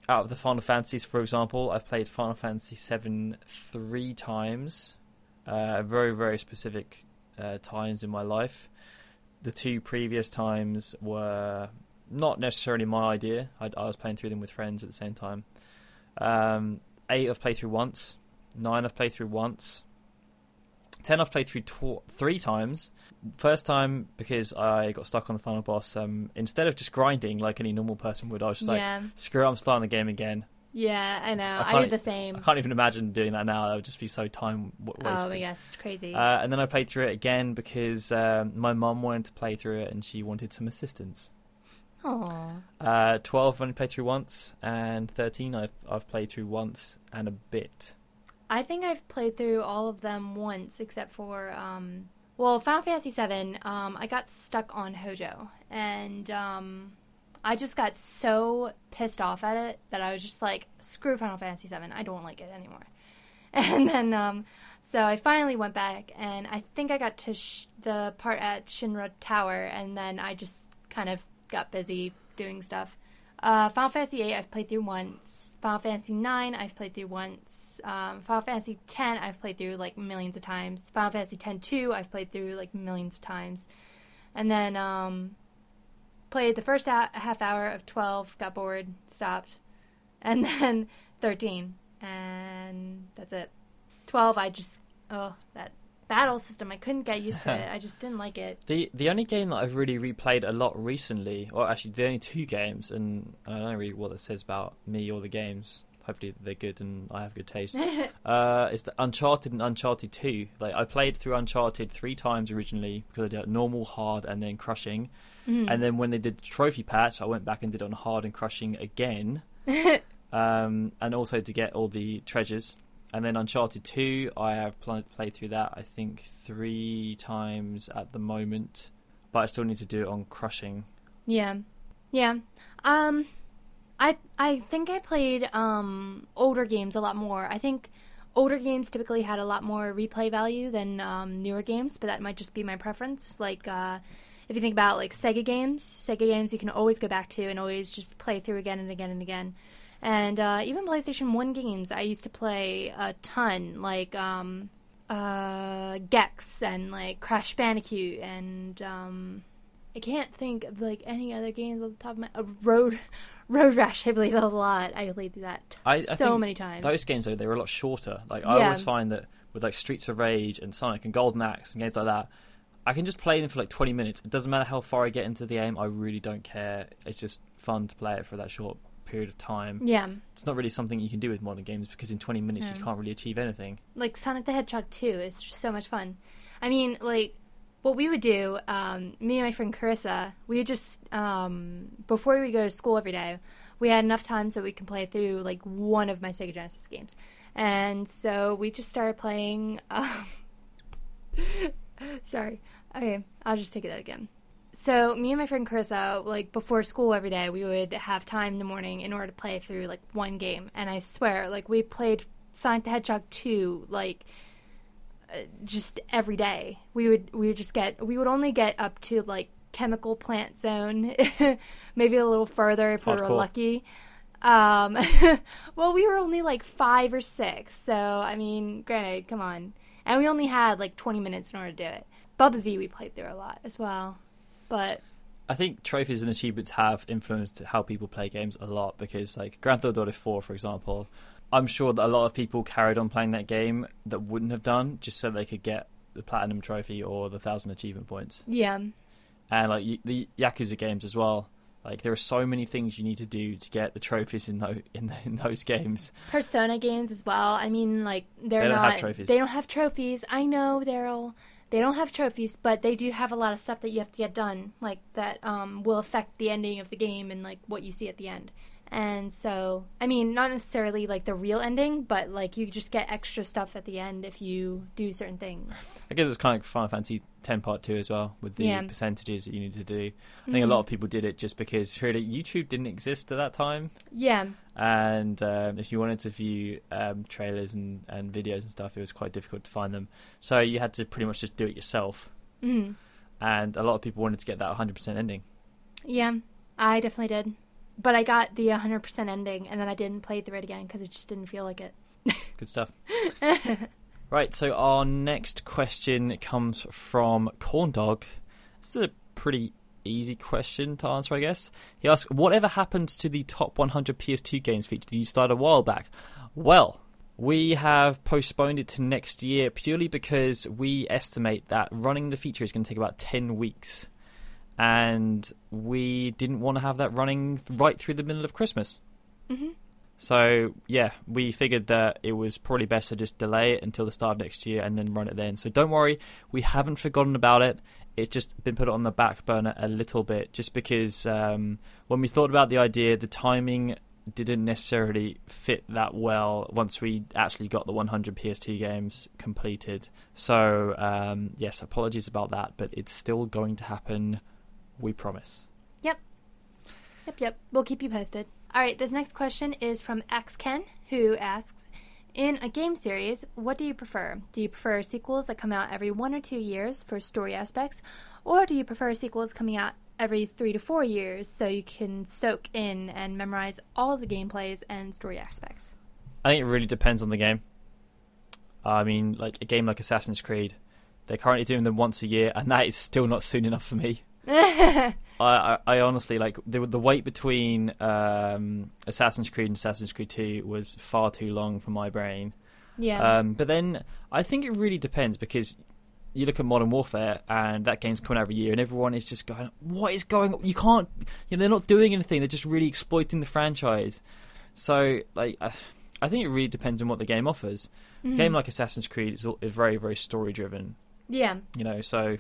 Out of the Final Fantasies, for example, I've played Final Fantasy VII three times, uh, very very specific uh, times in my life. The two previous times were not necessarily my idea. I, I was playing through them with friends at the same time. Um, eight I've played through once. Nine I've played through once. Ten I've played through tw- three times. First time because I got stuck on the final boss. Um, instead of just grinding like any normal person would, I was just like, "Screw it, I'm starting the game again." Yeah, I know. I I, did the same. I can't even imagine doing that now. That would just be so time w- Oh gosh, it's crazy. Uh, and then I played through it again because um, my mum wanted to play through it and she wanted some assistance. Aw. Uh, Twelve I've only played through once, and thirteen I've I've played through once and a bit. I think I've played through all of them once, except for um, well, Final Fantasy VII. Um, I got stuck on Hojo, and um, I just got so pissed off at it that I was just like, "Screw Final Fantasy VII. I don't like it anymore." [laughs] And then, um, so I finally went back, and I think I got to sh- the part at Shinra Tower, and then I just kind of got busy doing stuff. Uh, Final Fantasy VIII I've played through once. Final Fantasy IX I've played through once. Um, Final Fantasy X I've played through like millions of times. Final Fantasy X 2 I've played through like millions of times. And then um, played the first half hour of 12, got bored, stopped. And [laughs] then 13. And that's it. 12 I just, oh, that battle system, I couldn't get used to it. [laughs] I just didn't like it. The the only game that I've really replayed a lot recently, or actually the only two games, and I don't know really what that says about me or the games. Hopefully they're good and I have good taste. [laughs] uh, is the Uncharted and Uncharted Two. Like I played through Uncharted three times originally because I did it normal, hard, and then crushing. Mhm. And then when they did the trophy patch, I went back and did it on hard and crushing again, [laughs] um, and also to get all the treasures. And then Uncharted 2, I have pl- played through that, I think, three times at the moment. But I still need to do it on crushing. Yeah. Yeah. Um I I think I played um older games a lot more. I think older games typically had a lot more replay value than um, newer games, but that might just be my preference. Like uh if you think about like Sega games, Sega games you can always go back to and always just play through again and again and again. And uh, even PlayStation 1 games I used to play a ton, like um, uh, Gex and like Crash Bandicoot and um, I can't think of like any other games off the top of my uh, Road [laughs] Road Rash. I played a lot. I played that I- I so think many times. Those games, though, they were a lot shorter. Like, I Yeah. always find that with like Streets of Rage and Sonic and Golden Axe and games like that, I can just play them for like 20 minutes. It doesn't matter how far I get into the game, I really don't care. It's just fun to play it for that short period of time. yeah, It's not really something you can do with modern games because in 20 minutes you can't really achieve anything. like Sonic the Hedgehog 2 is just so much fun. I mean, like, what we would do, um, me and my friend Carissa, we would just um, before we go to school every day, we had enough time so we can play through like one of my Sega Genesis games, and so we just started playing. Um, [laughs] sorry, okay, I'll just take it out again. So me and my friend Carissa, like before school every day, we would have time in the morning in order to play through like one game, and I swear, like we played Sonic the Hedgehog two, like uh, just every day. We would we would just get we would only get up to like chemical plant zone, [laughs] maybe a little further if we were lucky. Um, [laughs] well, we were only like five or six, so I mean, granted, come on, and we only had like twenty minutes in order to do it. Bubsy we played through a lot as well, but I think trophies and achievements have influenced how people play games a lot because, like Grand Theft Auto 4, for example, I'm sure that a lot of people carried on playing that game that wouldn't have done just so they could get the platinum trophy or the thousand achievement points. yeah, And like the Yakuza games as well. Like there are so many things you need to do to get the trophies in those in, [laughs] in those games. Persona games as well. I mean, like they're They don't not have trophies. they don't have trophies. I know, Daryl. They don't have trophies, but they do have a lot of stuff that you have to get done, like that um, will affect the ending of the game and like what you see at the end. And so, I mean, not necessarily like the real ending, but like you just get extra stuff at the end if you do certain things. I guess it's kind of like Final Fantasy X Part Two as well with the Yeah. percentages that you need to do. I think a lot of people did it just because really YouTube didn't exist at that time. Yeah, and um, if you wanted to view um, trailers and, and videos and stuff, it was quite difficult to find them. So you had to pretty much just do it yourself. hmm And a lot of people wanted to get that 100% ending. yeah, I definitely did. But I got the 100% ending, and then I didn't play through it again because it just didn't feel like it. [laughs] Good stuff. right, so our next question comes from Corn Dog. This is a pretty easy question to answer, I guess. He asks, "Whatever happened to the top 100 PS2 games feature that you started a while back?" Well, we have postponed it to next year purely because we estimate that running the feature is going to take about 10 weeks, and we didn't want to have that running right through the middle of Christmas. hmm So yeah, we figured that it was probably best to just delay it until the start of next year and then run it then. So don't worry, we haven't forgotten about it. It's just been put on the back burner a little bit, just because um, when we thought about the idea, the timing didn't necessarily fit that well once we actually got the 100 PS2 games completed. So um, yes, apologies about that, but it's still going to happen. We promise. Yep. Yep, yep. We'll keep you posted. All right, this next question is from XKen, who asks In a game series, what do you prefer? Do you prefer sequels that come out every one or two years for story aspects, or do you prefer sequels coming out every three to four years so you can soak in and memorize all the gameplays and story aspects? I think it really depends on the game. I mean, like a game like Assassin's Creed, they're currently doing them once a year, and that is still not soon enough for me. [laughs] I, I, I honestly like the the wait between um, Assassin's Creed and Assassin's Creed Two was far too long for my brain. yeah. Um, but then I think it really depends because you look at Modern Warfare and that game's coming out every year, and everyone is just going, "What is going? on? You can't. You know, they're not doing anything. They're just really exploiting the franchise." So, like, I, I think it really depends on what the game offers. A game like Assassin's Creed is, is very, very story driven. yeah. You know, so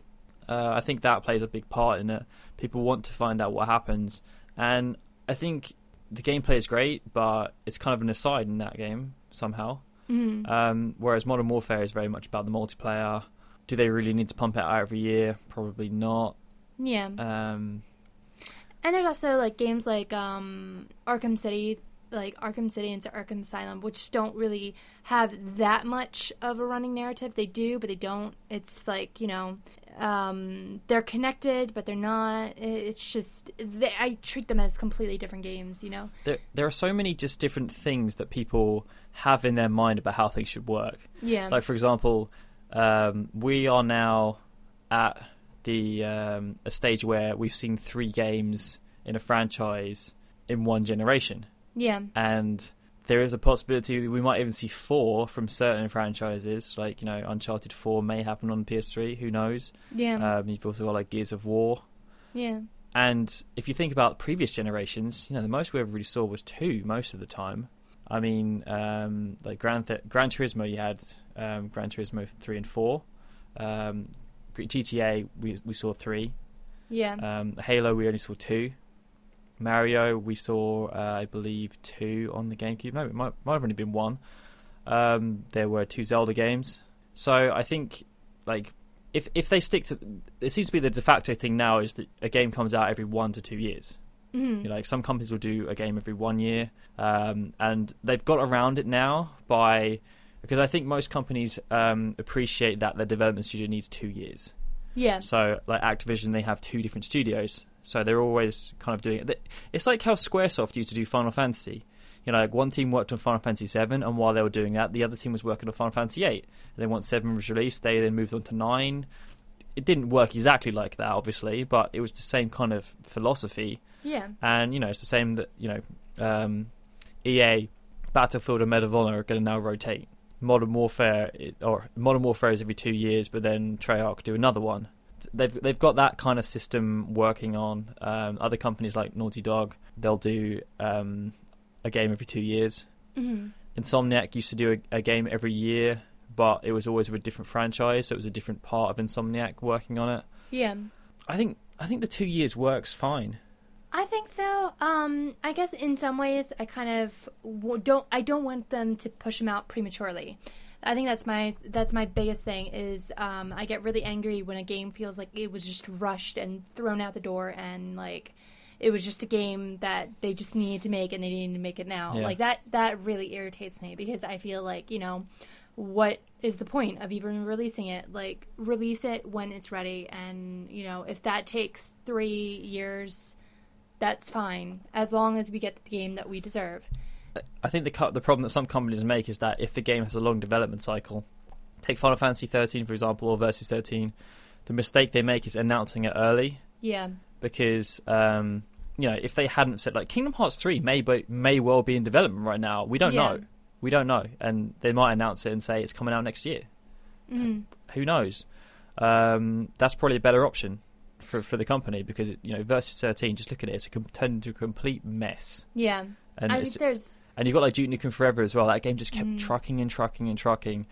uh, I think that plays a big part in it. People want to find out what happens, and I think the gameplay is great, but it's kind of an aside in that game somehow. Mhm. Um, whereas Modern Warfare is very much about the multiplayer. Do they really need to pump it out every year? Probably not. Yeah. Um, And there's also like games like um, Arkham City, like Arkham City and Arkham Asylum, which don't really have that much of a running narrative. They do, but they don't. It's like you know, um, they're connected, but they're not. It's just they, I treat them as completely different games. You know. there, there are so many just different things that people have in their mind about how things should work. Yeah. Like for example, um, we are now at the um, a stage where we've seen three games in a franchise in one generation, yeah. and there is a possibility that we might even see four from certain franchises. Like you know, Uncharted Four may happen on PS3. Who knows? Yeah. Um, you've also got like Gears of War. yeah. And if you think about previous generations, you know, the most we ever really saw was two most of the time. I mean, um, like Gran, Th- Gran Turismo, you had um, Gran Turismo 3 and 4. Um, GTA we we saw three. Yeah. Um, Halo we only saw two. Mario we saw uh, I believe two on the GameCube. No, it might might have only been one. Um, there were two Zelda games. So I think like if if they stick to it seems to be the de facto thing now is that a game comes out every one to two years. Mhm. You know, like some companies will do a game every one year, um, and they've got around it now by because I think most companies um, appreciate that their development studio needs two years. yeah. So, like Activision, they have two different studios, so they're always kind of doing it. It's like how SquareSoft used to do Final Fantasy. You know, like one team worked on Final Fantasy Seven, and while they were doing that, the other team was working on Final Fantasy Eight. And then once Seven was released, they then moved on to Nine. It didn't work exactly like that, obviously, but it was the same kind of philosophy Yeah. and you know it's the same that you know um, EA, Battlefield, and Medal of Honor are going to now rotate. Modern Warfare or Modern Warfare is every two years, but then Treyarch do another one. They've they've got that kind of system working on. Um, other companies like Naughty Dog, they'll do um, a game every two years. Mhm. Insomniac used to do a, a game every year, but it was always with a different franchise, so it was a different part of Insomniac working on it. Yeah. I think I think the two years works fine. I think so. Um, I guess in some ways, I kind of don't. I don't want them to push them out prematurely. I think that's my that's my biggest thing. Is um, I get really angry when a game feels like it was just rushed and thrown out the door, and like it was just a game that they just needed to make and they needed to make it now. Yeah. Like that that really irritates me because I feel like you know what is the point of even releasing it? Like release it when it's ready, and you know if that takes three years that's fine as long as we get the game that we deserve. I think the the problem that some companies make is that if the game has a long development cycle, take Final Fantasy 13 for example, or Versus 13, the mistake they make is announcing it early Yeah. because um, you know if they hadn't said like Kingdom Hearts 3 may be, may well be in development right now, we don't Yeah. know, we don't know, and they might announce it and say it's coming out next year. hmm Who knows? Um, that's probably a better option for for the company because it, you know Versus 13, just look at it, it's a com- turned into a complete mess. Yeah. And I there's and you've got like Duke Nukem Forever as well. That game just kept Mm. trucking and trucking and trucking,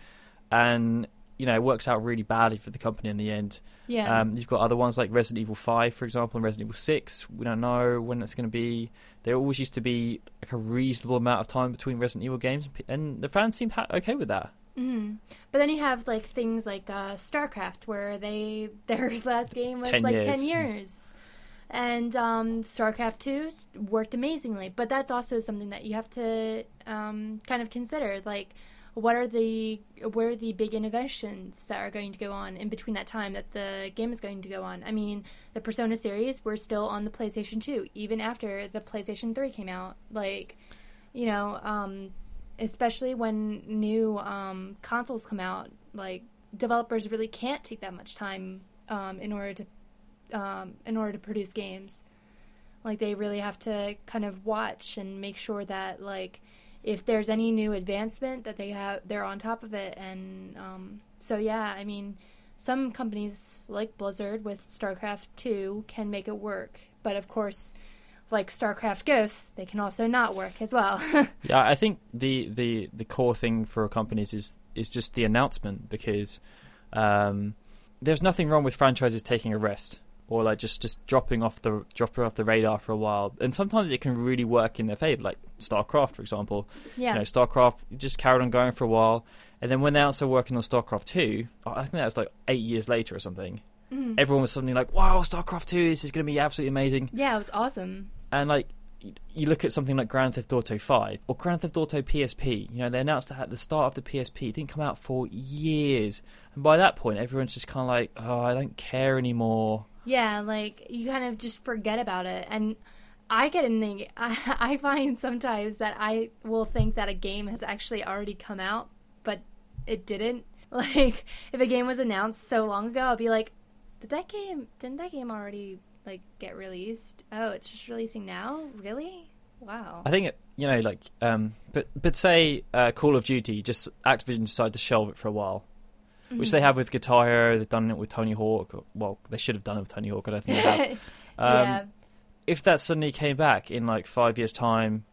and you know it works out really badly for the company in the end. yeah. Um, you've got other ones like Resident Evil Five, for example, and Resident Evil Six. We don't know when that's going to be. There always used to be like a reasonable amount of time between Resident Evil games, and the fans seem ha- okay with that. hmm But then you have like things like uh, StarCraft, where they [laughs] their last game was 10 like years. ten years, and um, StarCraft Two worked amazingly. But that's also something that you have to um, kind of consider, like. What are the what are the big innovations that are going to go on in between that time that the game is going to go on? I mean, the Persona series we're still on the PlayStation 2 even after the PlayStation 3 came out. Like, you know, um, especially when new um, consoles come out, like developers really can't take that much time um, in order to um, in order to produce games. Like they really have to kind of watch and make sure that like if there's any new advancement that they have they're on top of it. And um, so yeah I mean some companies like Blizzard with StarCraft 2 can make it work. But of course like StarCraft Ghosts they can also not work as well. [laughs] Yeah, I think the, the, the core thing for companies is is just the announcement because um, there's nothing wrong with franchises taking a rest or like just, just dropping off the dropping off the radar for a while, and sometimes it can really work in their favor. Like StarCraft, for example, yeah you know, StarCraft just carried on going for a while, and then when they also working on StarCraft two, I think that was like eight years later or something. Mhm. Everyone was suddenly like, "Wow, StarCraft two, this is going to be absolutely amazing." yeah it was awesome and like you look at something like Grand Theft Auto 5 or Grand Theft Auto PSP, you know, they announced that at the start of the PSP. It didn't come out for years. And by that point, everyone's just kind of like, oh, I don't care anymore. Yeah, like you kind of just forget about it. And I get in the I, [laughs] I find sometimes that I will think that a game has actually already come out, but it didn't. [laughs] Like if a game was announced so long ago, I'll be like, did that game didn't that game already like get released? Oh, it's just releasing now? Really? Wow. I think, it, you know, like, um, but, but say uh, Call of Duty, just Activision decided to shelve it for a while. Which they Mhm. have with Guitar Hero, they've done it with Tony Hawk. Well, they should have done it with Tony Hawk, I don't think they have. [laughs] [laughs] Um, yeah. if that suddenly came back in like five years' time,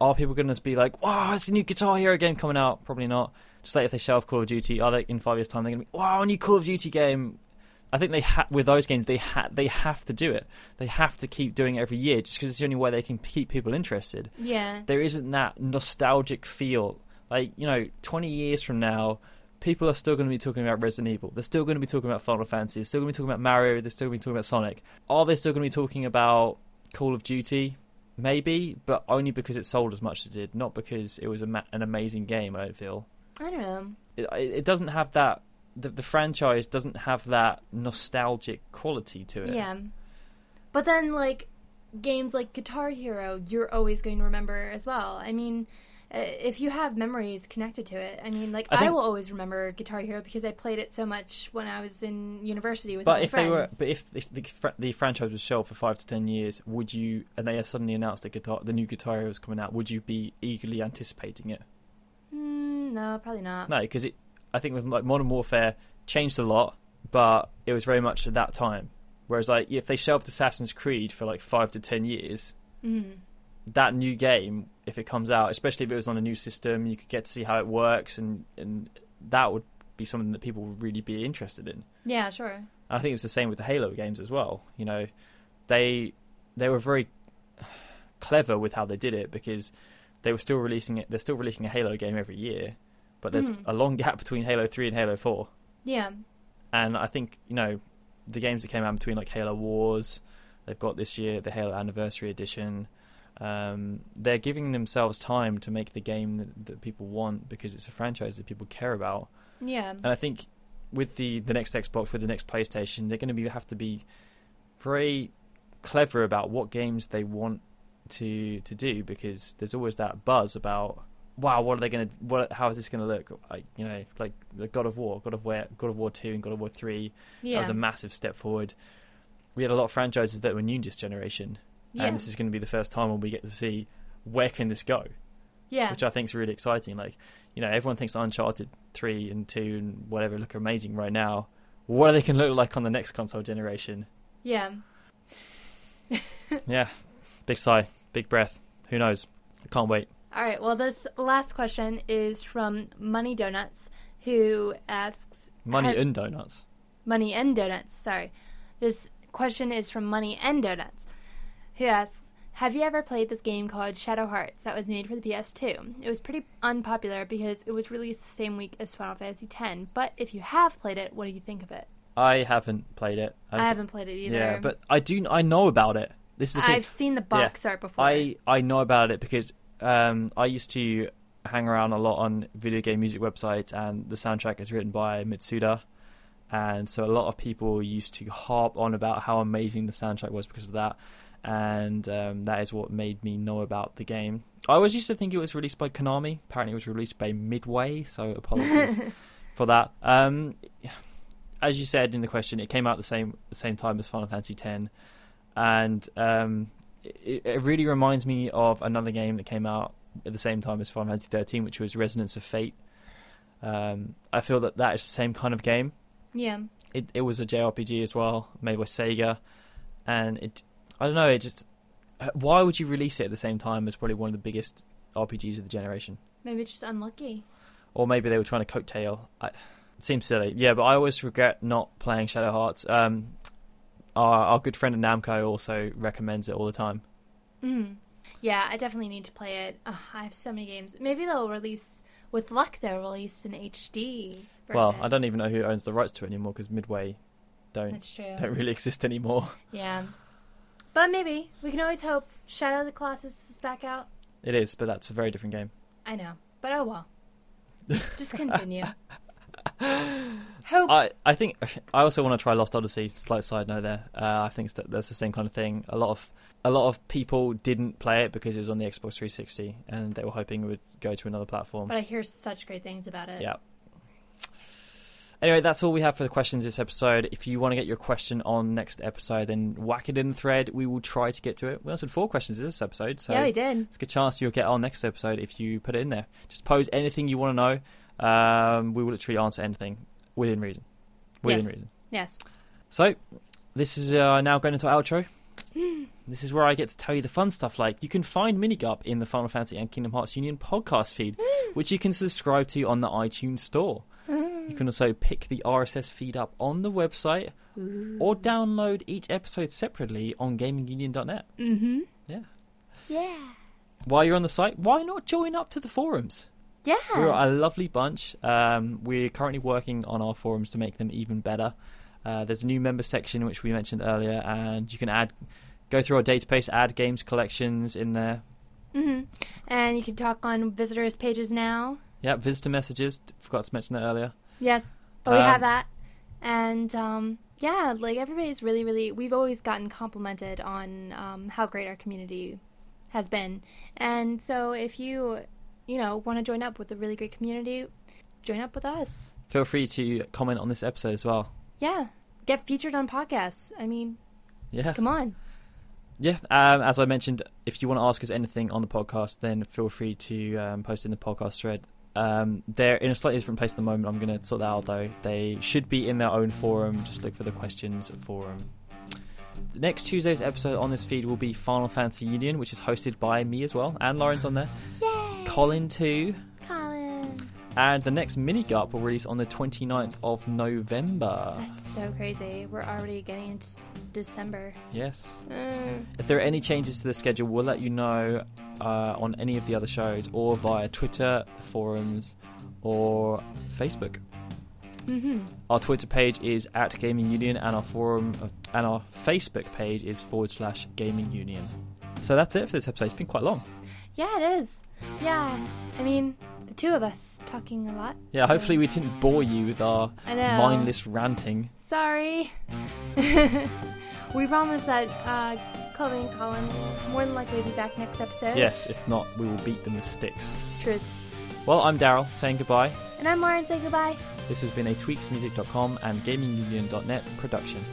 are people going to be like, "Wow, it's a new Guitar Hero game coming out"? Probably not. Just like if they shelve Call of Duty, are they in five years' time they're going to be, "Wow, a new Call of Duty game"? I think they ha- with those games they ha- they have to do it. They have to keep doing it every year just because it's the only way they can keep people interested. Yeah. There isn't that nostalgic feel. Like you know, twenty years from now, people are still going to be talking about Resident Evil. They're still going to be talking about Final Fantasy. They're still going to be talking about Mario. They're still going to be talking about Sonic. Are they still going to be talking about Call of Duty? Maybe, but only because it sold as much as it did, not because it was a ma- an amazing game. I don't feel I don't know. it, it doesn't have that. The, the franchise doesn't have that nostalgic quality to it. Yeah. But then, like, games like Guitar Hero, you're always going to remember as well. I mean, if you have memories connected to it, I mean, like, I I, will always remember Guitar Hero because I played it so much when I was in university with But my if friends. they were, but if the, the, the franchise was shelved for five to ten years, would you? And they suddenly announced that guitar, the new Guitar Hero was coming out. Would you be eagerly anticipating it? Mm, no, probably not. No, because it. I think with like Modern Warfare changed a lot, but it was very much at that time. Whereas like if they shelved Assassin's Creed for like five to ten years, Mm. that new game, if it comes out, especially if it was on a new system, you could get to see how it works, and and that would be something that people would really be interested in. Yeah, sure. And I think it was the same with the Halo games as well. You know, they they were very [sighs] clever with how they did it because they were still releasing it. They're still releasing a Halo game every year, but there's Mhm. a long [laughs] gap between Halo Three and Halo Four. Yeah. And I think you know the games that came out between like Halo Wars, they've got this year the Halo Anniversary Edition. Um, they're giving themselves time to make the game that, that people want because it's a franchise that people care about. Yeah. And I think with the the next Xbox, with the next PlayStation, they're going to be have to be very clever about what games they want to to do because there's always that buzz about wow, what are they going to what how is this going to look? Like you know, like the God of War, God of War, God of War two, and God of War three. Yeah. That was a massive step forward. We had a lot of franchises that were new this generation, yeah. and this is going to be the first time when we get to see where can this go yeah. which I think is really exciting. Like, you know, everyone thinks Uncharted three and two and whatever look amazing right now. What are they going to look like on the next console generation? yeah. yeah, big sigh, big breath. Who knows? I can't wait. All right. Well, this last question is from Money Donuts, who asks Money and donuts. Money and Donuts. Sorry. This question is from Money and Donuts, who asks Have you ever played this game called Shadow Hearts that was made for the PS2? It was pretty unpopular because it was released the same week as Final Fantasy X, but if you have played it, what do you think of it? I haven't played it. I haven't played it either. Yeah, but I do. I know about it. This is the thing. I've seen the box art before. I I know about it because um, I used to hang around a lot on video game music websites, and the soundtrack is written by Mitsuda, and so a lot of people used to harp on about how amazing the soundtrack was because of that, and um, that is what made me know about the game. I always used to think it was released by Konami. Apparently, it was released by Midway. So apologies [laughs] for that. Um, as you said in the question, it came out the same the same time as Final Fantasy X, and um, it, it really reminds me of another game that came out at the same time as Final Fantasy Thirteen, which was Resonance of Fate. Um, I feel that that is the same kind of game. yeah. It it was a JRPG as well, made by Sega, and it I don't know. It just uh, why would you release it at the same time as probably one of the biggest RPGs of the generation? Maybe just unlucky. or maybe they were trying to coattail. I, it seems silly, yeah. But I always regret not playing Shadow Hearts. Um, our, our good friend at Namco also recommends it all the time. Mm. Yeah, I definitely need to play it. Ugh, I have so many games. Maybe they'll release, with luck, they'll release an HD version. Well, I don't even know who owns the rights to it anymore because Midway don't don't really [laughs] exist anymore. Yeah. But maybe. We can always hope Shadow of the Colossus is back out. It is, but that's a very different game. I know. But oh well. [laughs] Just continue. [laughs] hope. I, I think I also want to try Lost Odyssey. Slight side note there. Uh, I think that that's the same kind of thing. A lot of a lot of people didn't play it because it was on the Xbox 360 and they were hoping it would go to another platform. but I hear such great things about it. Yeah. Anyway, that's all we have for the questions this episode. If you want to get your question on next episode, then whack it in the thread. We will try to get to it. We answered four questions this episode, so yeah, we did. it's a good chance you'll get on next episode if you put it in there. Just pose anything you want to know. Um, we will literally answer anything within reason. Within Yes. reason. Yes. So, this is uh, now going into our outro. [gasps] this is where I get to tell you the fun stuff like you can find Minigup in the Final Fantasy and Kingdom Hearts Union podcast feed, [gasps] which you can subscribe to on the iTunes store. You can also pick the RSS feed up on the website or download each episode separately on gamingunion.net. Mm-hmm. Yeah. Yeah. While you're on the site, why not join up to the forums? Yeah. We're a lovely bunch. Um, we're currently working on our forums to make them even better. Uh, there's a new member section which we mentioned earlier, and you can add, go through our database, add games collections in there. hmm And you can talk on visitors pages now. Yeah, visitor messages. Forgot to mention that earlier. Yes, but we Um, have that. And um, yeah, like everybody's really, really. We've always gotten complimented on um, how great our community has been, and so if you, you know, want to join up with a really great community, join up with us. Feel free to comment on this episode as well. Yeah, get featured on podcasts. I mean, Yeah. come on. Yeah, um, as I mentioned, if you want to ask us anything on the podcast, then feel free to um, post in the podcast thread. Um, they're in a slightly different place at the moment. I'm going to sort that out though. They should be in their own forum. Just look for the questions forum. The next Tuesday's episode on this feed will be Final Fantasy Union, which is hosted by me as well, and Lauren's on there. Yay, Colin too. And the next mini GUP will release on the 29th of November. That's so crazy. We're already getting into December. Yes. Uh, If there are any changes to the schedule, we'll let you know uh, on any of the other shows or via Twitter, forums, or Facebook. mm-hmm. Our Twitter page is at Gaming Union, and our forum uh, and our Facebook page is forward slash Gaming Union. So that's it for this episode. It's been quite long. Yeah, it is. Yeah, I mean, the two of us talking a lot. Yeah, so- hopefully we didn't bore you with our mindless ranting. Sorry. [laughs] we promise that uh, Chloe and Colin will more than likely be back next episode. Yes, if not, we will beat them with sticks. Truth. Well, I'm Daryl saying goodbye. And I'm Lauren. saying goodbye. This has been a tweaksmusic.com and gamingunion.net production.